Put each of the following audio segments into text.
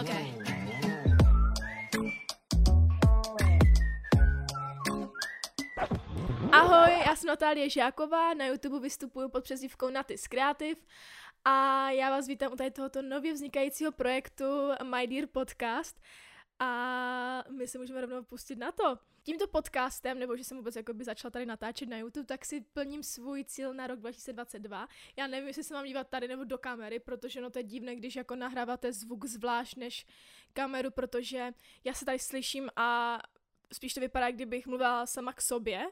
Okay. Ahoj, já jsem Natálie Žáková, na YouTube vystupuju pod přezdívkou Natis Creative a já vás vítám u tady tohoto nově vznikajícího projektu My Dear Podcast a my se můžeme rovnou pustit na to. Tímto podcastem, nebo že jsem vůbec jakoby začala tady natáčet na YouTube, tak si plním svůj cíl na rok 2022. Já nevím, jestli se mám dívat tady nebo do kamery, protože no to je divné, když jako nahráváte zvuk zvlášť než kameru, protože já se tady slyším a spíš to vypadá, kdybych mluvila sama k sobě,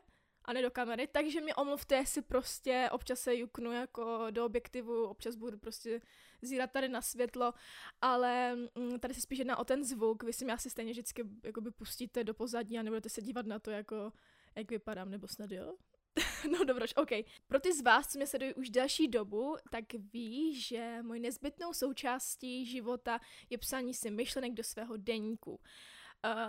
a ne do kamery, takže mě omluvte, jestli prostě občas se juknu jako do objektivu, občas budu prostě zírat tady na světlo, ale mm, tady se spíš jedná o ten zvuk, vy si mě asi stejně vždycky jakoby pustíte do pozadí a nebudete se dívat na to, jako jak vypadám, nebo snad jo? no dobroš, OK. Pro ty z vás, co mě sledují už další dobu, tak ví, že mojí nezbytnou součástí života je psaní si myšlenek do svého deníku.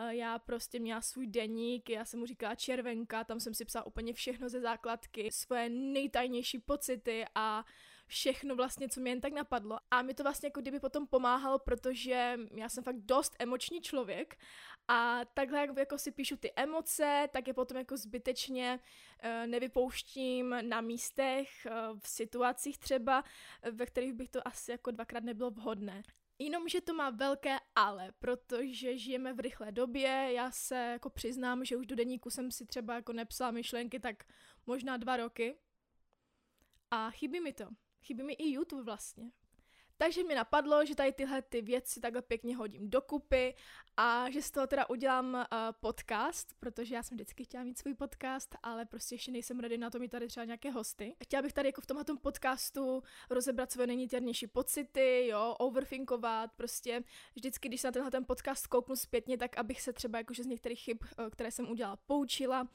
Já prostě měla svůj deník, já jsem mu říkala červenka, tam jsem si psala úplně všechno ze základky, svoje nejtajnější pocity a všechno vlastně, co mi jen tak napadlo. A mi to vlastně jako kdyby potom pomáhalo, protože já jsem fakt dost emoční člověk a takhle jak jako si píšu ty emoce, tak je potom jako zbytečně uh, nevypouštím na místech, uh, v situacích třeba, ve kterých bych to asi jako dvakrát nebylo vhodné. Jenomže to má velké ale, protože žijeme v rychlé době, já se jako přiznám, že už do deníku jsem si třeba jako nepsala myšlenky tak možná dva roky. A chybí mi to. Chybí mi i YouTube vlastně, takže mi napadlo, že tady tyhle ty věci takhle pěkně hodím dokupy a že z toho teda udělám uh, podcast, protože já jsem vždycky chtěla mít svůj podcast, ale prostě ještě nejsem ready na to mít tady třeba nějaké hosty. Chtěla bych tady jako v tomhle podcastu rozebrat své nejniternější pocity, jo, overthinkovat, prostě vždycky, když se na tenhle ten podcast kouknu zpětně, tak abych se třeba jakože z některých chyb, uh, které jsem udělala, poučila.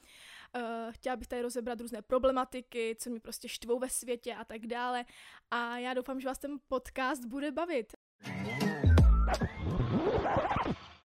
Uh, chtěla bych tady rozebrat různé problematiky, co mi prostě štvou ve světě a tak dále. A já doufám, že vás ten podcast bude bavit.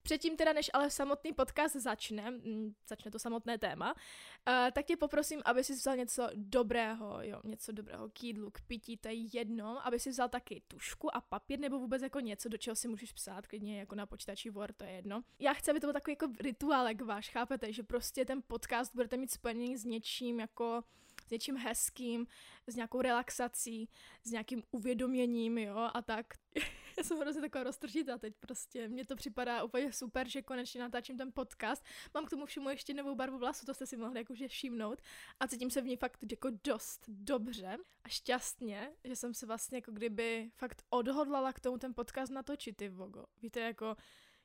Předtím teda, než ale samotný podcast začne, mm, začne to samotné téma, uh, tak tě poprosím, aby si vzal něco dobrého, jo, něco dobrého k jídlu, k pití, to je jedno, aby si vzal taky tušku a papír, nebo vůbec jako něco, do čeho si můžeš psát, klidně jako na počítači Word, to je jedno. Já chci, aby to byl takový jako rituálek váš, chápete, že prostě ten podcast budete mít spojený s něčím jako s něčím hezkým, s nějakou relaxací, s nějakým uvědoměním, jo, a tak. Já jsem hrozně taková roztržitá teď prostě. Mně to připadá úplně super, že konečně natáčím ten podcast. Mám k tomu všemu ještě novou barvu vlasu, to jste si mohli jakože všimnout. A cítím se v ní fakt jako dost dobře a šťastně, že jsem se vlastně jako kdyby fakt odhodlala k tomu ten podcast natočit, ty vogo. Víte, jako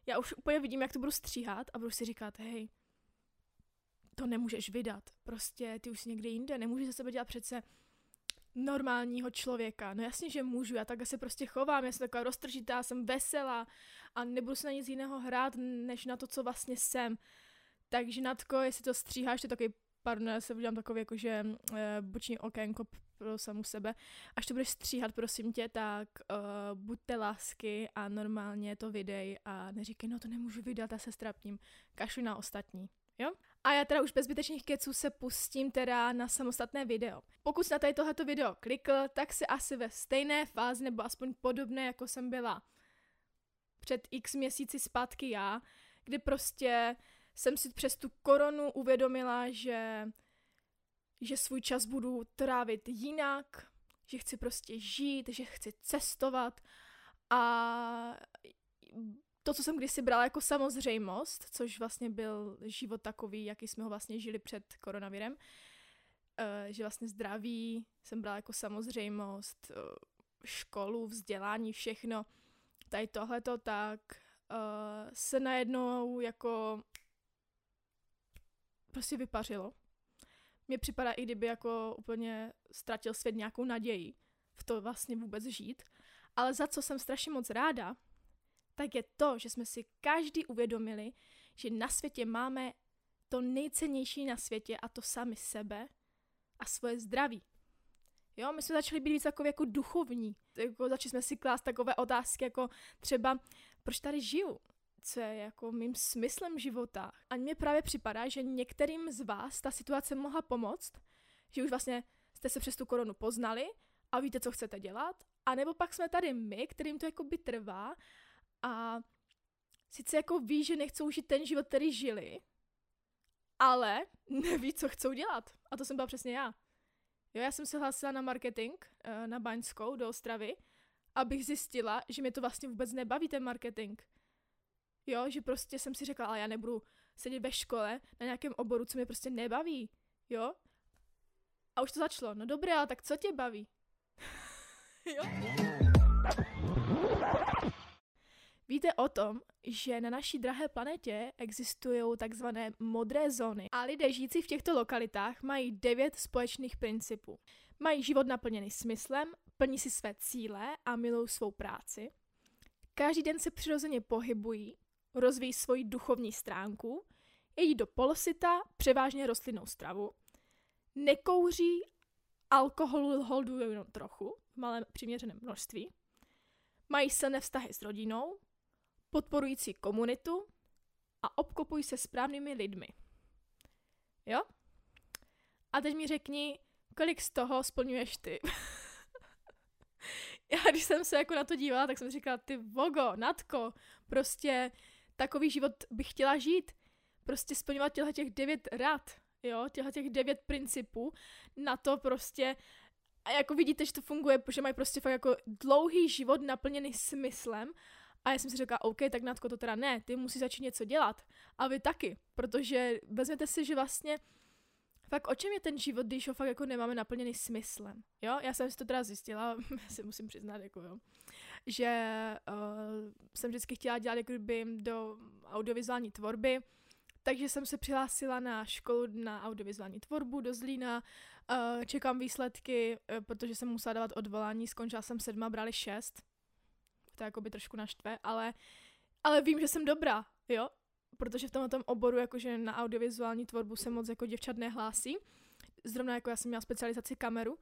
já už úplně vidím, jak to budu stříhat a budu si říkat, hej, to nemůžeš vydat. Prostě ty už jsi někde jinde, nemůžeš ze sebe dělat přece normálního člověka. No jasně, že můžu, já tak se prostě chovám, já jsem taková roztržitá, jsem veselá a nebudu se na nic jiného hrát, než na to, co vlastně jsem. Takže Natko, jestli to stříháš, to je takový, pardon, já se udělám takový jakože e, boční okénko pro samu sebe. Až to budeš stříhat, prosím tě, tak uh, buďte lásky a normálně to vydej a neříkej, no to nemůžu vydat, já se strapním. Kašli na ostatní, jo? A já teda už bez zbytečných keců se pustím teda na samostatné video. Pokud jsi na tady tohleto video klikl, tak si asi ve stejné fázi, nebo aspoň podobné, jako jsem byla před x měsíci zpátky já, kdy prostě jsem si přes tu koronu uvědomila, že, že svůj čas budu trávit jinak, že chci prostě žít, že chci cestovat a to, co jsem kdysi brala jako samozřejmost, což vlastně byl život takový, jaký jsme ho vlastně žili před koronavirem, uh, že vlastně zdraví jsem brala jako samozřejmost, uh, školu, vzdělání, všechno, tady tohleto, tak uh, se najednou jako prostě vypařilo. Mně připadá, i kdyby jako úplně ztratil svět nějakou naději v to vlastně vůbec žít. Ale za co jsem strašně moc ráda, tak je to, že jsme si každý uvědomili, že na světě máme to nejcennější na světě a to sami sebe a svoje zdraví. Jo, my jsme začali být víc takový jako duchovní. Jako začali jsme si klást takové otázky, jako třeba, proč tady žiju? Co je jako mým smyslem života? A mně právě připadá, že některým z vás ta situace mohla pomoct, že už vlastně jste se přes tu koronu poznali a víte, co chcete dělat, a nebo pak jsme tady my, kterým to jako by trvá a sice jako ví, že nechcou žít ten život, který žili, ale neví, co chcou dělat. A to jsem byla přesně já. Jo, já jsem se hlásila na marketing eh, na Baňskou do Ostravy, abych zjistila, že mě to vlastně vůbec nebaví ten marketing. Jo, že prostě jsem si řekla, ale já nebudu sedět ve škole na nějakém oboru, co mě prostě nebaví. Jo? A už to začalo. No dobré, ale tak co tě baví? jo? Víte o tom, že na naší drahé planetě existují takzvané modré zóny a lidé žijící v těchto lokalitách mají devět společných principů. Mají život naplněný smyslem, plní si své cíle a milují svou práci. Každý den se přirozeně pohybují, rozvíjí svoji duchovní stránku, jedí do polosita převážně rostlinnou stravu, nekouří, alkoholu holdují jenom trochu, v malém přiměřeném množství, mají silné vztahy s rodinou, podporující komunitu a obklopují se správnými lidmi. Jo? A teď mi řekni, kolik z toho splňuješ ty. Já když jsem se jako na to dívala, tak jsem říkala, ty vogo, natko, prostě takový život bych chtěla žít. Prostě splňovat těchto těch devět rad, jo, těchto těch devět principů, na to prostě a jako vidíte, že to funguje, že mají prostě fakt jako dlouhý život naplněný smyslem a já jsem si řekla, OK, tak Natko, to teda ne, ty musí začít něco dělat. A vy taky, protože vezměte si, že vlastně fakt o čem je ten život, když ho fakt jako nemáme naplněný smyslem, jo? Já jsem si to teda zjistila, si musím přiznat, jako jo, že uh, jsem vždycky chtěla dělat jako kdyby do audiovizuální tvorby, takže jsem se přihlásila na školu na audiovizuální tvorbu do Zlína, uh, čekám výsledky, uh, protože jsem musela dávat odvolání, skončila jsem sedma, brali šest, to jako by trošku naštve, ale, ale vím, že jsem dobrá, jo, protože v tomhle oboru, jakože na audiovizuální tvorbu se moc jako děvčat nehlásí, zrovna jako já jsem měla specializaci kameru,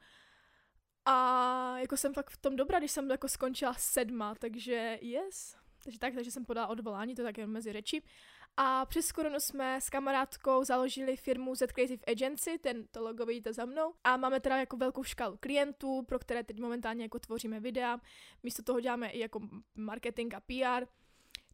a jako jsem fakt v tom dobrá, když jsem jako skončila sedma, takže yes. Takže tak, takže jsem podala odvolání, to tak jen mezi řeči. A přes korunu jsme s kamarádkou založili firmu Z Creative Agency, ten to logo vidíte za mnou. A máme teda jako velkou škálu klientů, pro které teď momentálně jako tvoříme videa. Místo toho děláme i jako marketing a PR.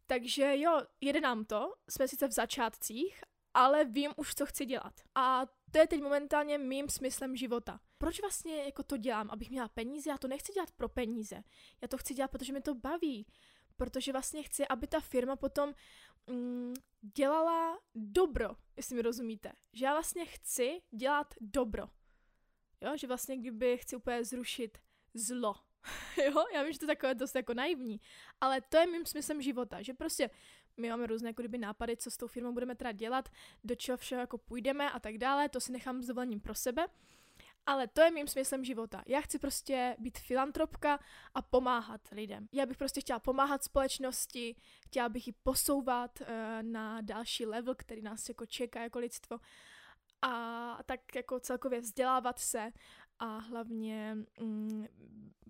Takže jo, jede nám to, jsme sice v začátcích, ale vím už, co chci dělat. A to je teď momentálně mým smyslem života. Proč vlastně jako to dělám? Abych měla peníze? Já to nechci dělat pro peníze. Já to chci dělat, protože mi to baví. Protože vlastně chci, aby ta firma potom mm, dělala dobro, jestli mi rozumíte. Že já vlastně chci dělat dobro. Jo, že vlastně kdyby chci úplně zrušit zlo. jo, já vím, že to je takové dost jako naivní, ale to je mým smyslem života, že prostě my máme různé jako kdyby nápady, co s tou firmou budeme teda dělat, do čeho všeho jako půjdeme a tak dále, to si nechám s dovolením pro sebe, ale to je mým smyslem života. Já chci prostě být filantropka a pomáhat lidem. Já bych prostě chtěla pomáhat společnosti, chtěla bych ji posouvat uh, na další level, který nás jako čeká jako lidstvo. A tak jako celkově vzdělávat se a hlavně mm,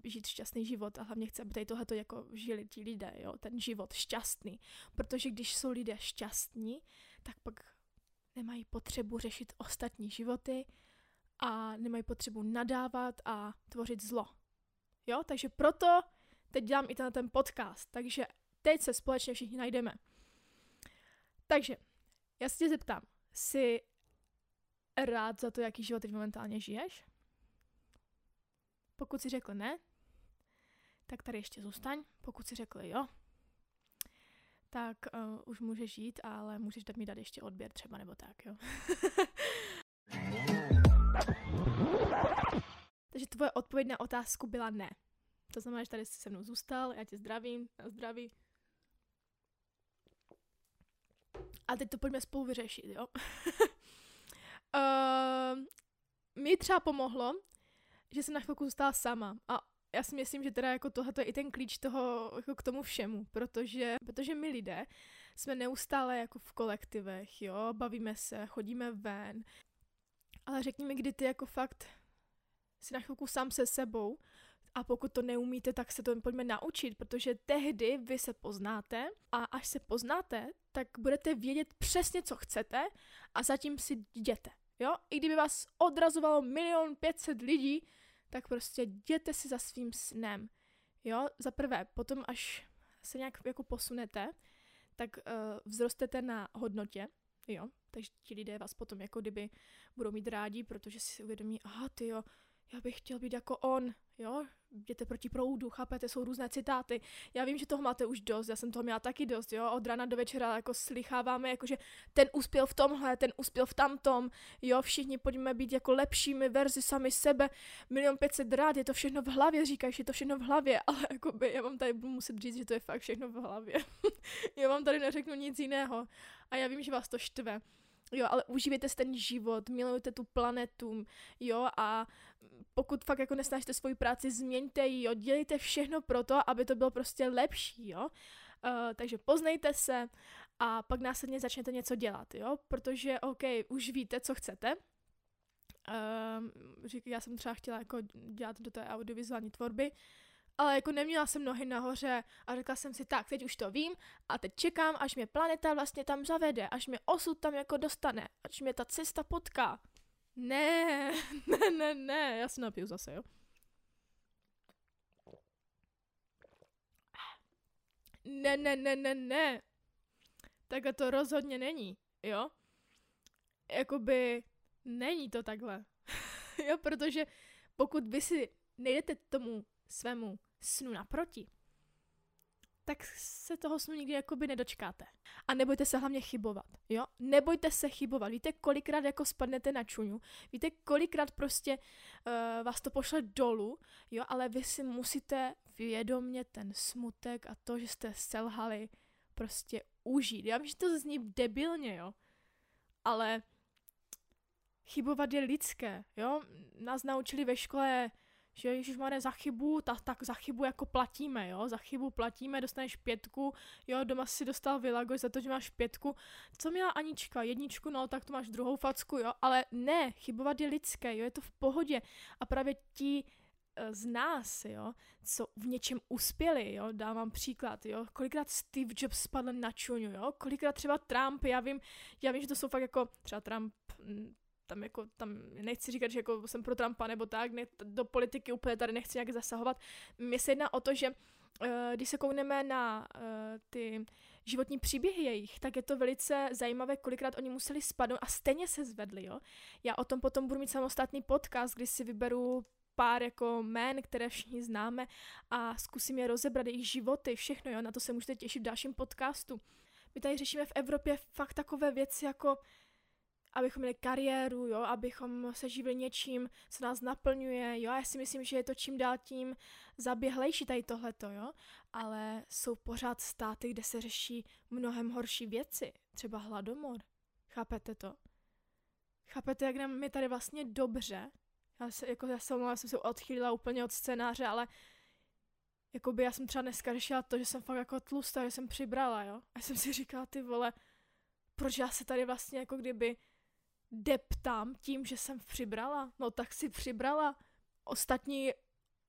žít šťastný život a hlavně chci, aby tady tohleto jako žili ti lidé, jo, ten život šťastný. Protože když jsou lidé šťastní, tak pak nemají potřebu řešit ostatní životy, a nemají potřebu nadávat a tvořit zlo. Jo, takže proto teď dělám i ten, ten podcast, takže teď se společně všichni najdeme. Takže, já se tě zeptám, jsi rád za to, jaký život teď momentálně žiješ? Pokud si řekl ne, tak tady ještě zůstaň. Pokud si řekl jo, tak uh, už můžeš žít, ale můžeš dát mi dát ještě odběr třeba nebo tak, jo. Takže tvoje odpověď na otázku byla ne. To znamená, že tady jsi se mnou zůstal, já tě zdravím, zdraví. A teď to pojďme spolu vyřešit, jo? uh, mi třeba pomohlo, že jsem na chvilku zůstala sama. A já si myslím, že teda jako tohle je i ten klíč toho, jako k tomu všemu, protože, protože my lidé jsme neustále jako v kolektivech, jo, bavíme se, chodíme ven, ale řekni mi, kdy ty jako fakt si na chvilku sám se sebou a pokud to neumíte, tak se to pojďme naučit, protože tehdy vy se poznáte a až se poznáte, tak budete vědět přesně, co chcete a zatím si jděte. Jo? I kdyby vás odrazovalo milion pětset lidí, tak prostě jděte si za svým snem. Jo, za prvé, potom až se nějak jako posunete, tak uh, vzrostete na hodnotě, jo, takže ti lidé vás potom jako kdyby budou mít rádi, protože si uvědomí, aha, ty jo, já bych chtěl být jako on, jo, jděte proti proudu, chápete, jsou různé citáty. Já vím, že toho máte už dost, já jsem toho měla taky dost, jo, od rána do večera jako slycháváme, jako že ten uspěl v tomhle, ten uspěl v tamtom, jo, všichni pojďme být jako lepšími verzi sami sebe, milion pětset rád, je to všechno v hlavě, říkáš, je to všechno v hlavě, ale jako by, já vám tady budu muset říct, že to je fakt všechno v hlavě. já vám tady neřeknu nic jiného a já vím, že vás to štve. Jo, ale užívejte si ten život, milujte tu planetu, jo, a pokud fakt jako nesnášíte svoji práci, změňte ji, jo, dělejte všechno pro to, aby to bylo prostě lepší, jo. Uh, takže poznejte se a pak následně začněte něco dělat, jo, protože, OK, už víte, co chcete, Uh, řík, já jsem třeba chtěla jako dělat do té audiovizuální tvorby, ale jako neměla jsem nohy nahoře a řekla jsem si, tak, teď už to vím a teď čekám, až mě planeta vlastně tam zavede, až mě osud tam jako dostane, až mě ta cesta potká. Ne, ne, ne, ne, já si napiju zase, jo. Ne, ne, ne, ne, ne. Takhle to rozhodně není, jo. Jakoby není to takhle. jo, protože pokud vy si nejdete tomu svému snu naproti, tak se toho snu nikdy jakoby nedočkáte. A nebojte se hlavně chybovat, jo? Nebojte se chybovat. Víte, kolikrát jako spadnete na čuňu, víte, kolikrát prostě uh, vás to pošle dolů, jo? Ale vy si musíte vědomě ten smutek a to, že jste selhali, prostě užít. Já vím, že to zní debilně, jo? Ale chybovat je lidské, jo? Nás naučili ve škole že Ježíš Mare za chybu, tak, tak za chybu jako platíme, jo, za chybu platíme, dostaneš pětku, jo, doma si dostal Vilagoš za to, že máš pětku. Co měla Anička? Jedničku, no, tak to máš druhou facku, jo, ale ne, chybovat je lidské, jo, je to v pohodě. A právě ti eh, z nás, jo, co v něčem uspěli, jo, dávám příklad, jo, kolikrát Steve Jobs spadl na čuňu, jo, kolikrát třeba Trump, já vím, já vím, že to jsou fakt jako, třeba Trump mm, tam jako, tam nechci říkat, že jako jsem pro Trumpa nebo tak, ne, do politiky úplně tady nechci nějak zasahovat. Mně se jedná o to, že uh, když se koukneme na uh, ty životní příběhy jejich, tak je to velice zajímavé, kolikrát oni museli spadnout a stejně se zvedli, jo. Já o tom potom budu mít samostatný podcast, kdy si vyberu pár jako jmén, které všichni známe a zkusím je rozebrat, jejich životy, všechno, jo, na to se můžete těšit v dalším podcastu. My tady řešíme v Evropě fakt takové věci jako abychom měli kariéru, jo, abychom se živili něčím, co nás naplňuje, jo, já si myslím, že je to čím dál tím zaběhlejší tady tohleto, jo, ale jsou pořád státy, kde se řeší mnohem horší věci, třeba hladomor, chápete to? Chápete, jak nám je tady vlastně dobře? Já se, jako, já se já jsem se odchýlila úplně od scénáře, ale jakoby já jsem třeba dneska řešila to, že jsem fakt jako tlustá, že jsem přibrala, jo? A jsem si říkala, ty vole, proč já se tady vlastně jako kdyby deptám tím, že jsem přibrala. No tak si přibrala. Ostatní,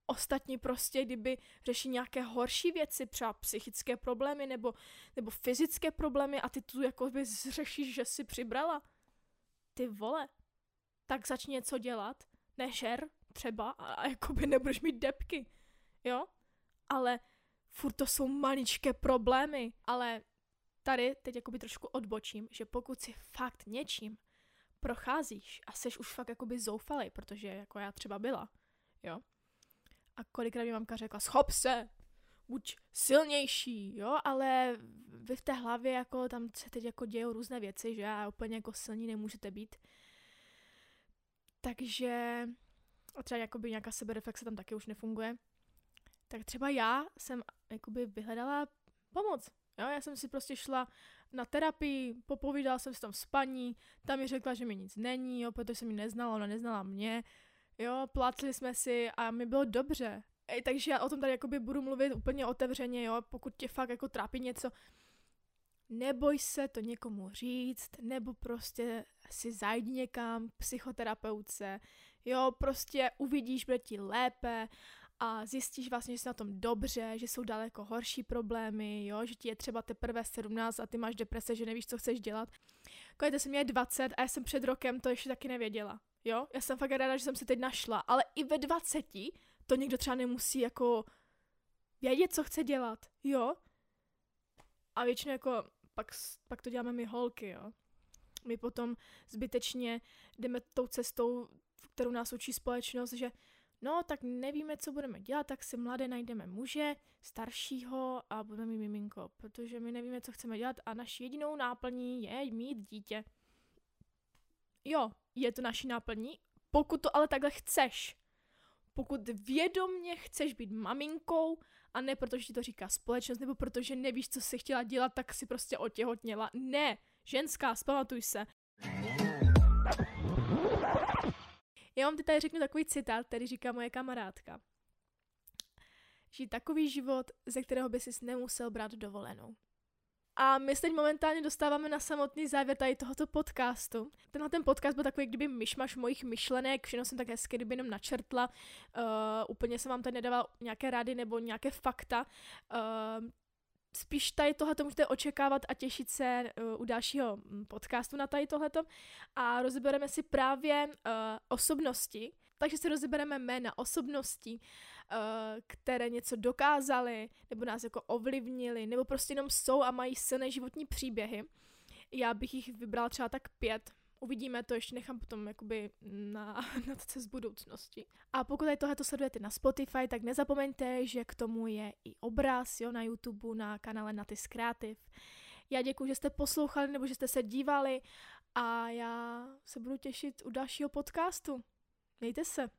ostatní prostě, kdyby řeší nějaké horší věci, třeba psychické problémy nebo, nebo fyzické problémy a ty tu jako by řešíš, že si přibrala. Ty vole. Tak začni něco dělat. Nežer třeba a, a jako by nebudeš mít depky. Jo? Ale furt to jsou maličké problémy. Ale tady teď jakoby trošku odbočím, že pokud si fakt něčím procházíš a jsi už fakt jakoby zoufalej, protože jako já třeba byla, jo. A kolikrát mi mamka řekla, schop se, buď silnější, jo, ale vy v té hlavě jako tam se teď jako dějou různé věci, že a úplně jako silní nemůžete být. Takže a třeba jakoby nějaká sebereflexe tam taky už nefunguje. Tak třeba já jsem jakoby vyhledala pomoc. Jo, já jsem si prostě šla na terapii, popovídala jsem si tam v spaní, tam mi řekla, že mi nic není, jo, protože jsem ji neznala, ona neznala mě, jo, plácli jsme si a mi bylo dobře. Ej, takže já o tom tady jakoby budu mluvit úplně otevřeně, jo, pokud tě fakt jako trápí něco, neboj se to někomu říct, nebo prostě si zajdi někam, psychoterapeutce, jo, prostě uvidíš, bude ti lépe a zjistíš vlastně, že jsi na tom dobře, že jsou daleko horší problémy, jo, že ti je třeba teprve 17 a ty máš deprese, že nevíš, co chceš dělat. Kolikte se mě je 20 a já jsem před rokem to ještě taky nevěděla, jo. Já jsem fakt ráda, že jsem se teď našla, ale i ve 20 to někdo třeba nemusí jako vědět, co chce dělat, jo. A většinou jako pak, pak to děláme my holky, jo. My potom zbytečně jdeme tou cestou, kterou nás učí společnost, že no, tak nevíme, co budeme dělat, tak si mladé najdeme muže, staršího a budeme mít miminko, protože my nevíme, co chceme dělat a naší jedinou náplní je mít dítě. Jo, je to naší náplní, pokud to ale takhle chceš. Pokud vědomně chceš být maminkou a ne protože ti to říká společnost, nebo protože nevíš, co jsi chtěla dělat, tak si prostě otěhotněla. Ne, ženská, zpamatuj se. Já vám teď tady řeknu takový citát, který říká moje kamarádka. Žít takový život, ze kterého by si nemusel brát dovolenou. A my se teď momentálně dostáváme na samotný závěr tady tohoto podcastu. Tenhle ten podcast byl takový, kdyby myšmaš mojich myšlenek, všechno jsem tak hezky kdyby jenom načrtla, uh, úplně jsem vám tady nedala nějaké rady nebo nějaké fakta. Uh, spíš tady tohleto můžete očekávat a těšit se uh, u dalšího mm, podcastu na tady tohleto. A rozebereme si právě uh, osobnosti, takže si rozebereme jména osobností, uh, které něco dokázaly, nebo nás jako ovlivnili, nebo prostě jenom jsou a mají silné životní příběhy. Já bych jich vybrala třeba tak pět, Uvidíme, to ještě nechám potom jakoby na, na z budoucnosti. A pokud tady tohle sledujete na Spotify, tak nezapomeňte, že k tomu je i obraz jo, na YouTube, na kanále Natis Creative. Já děkuji, že jste poslouchali nebo že jste se dívali a já se budu těšit u dalšího podcastu. Mějte se.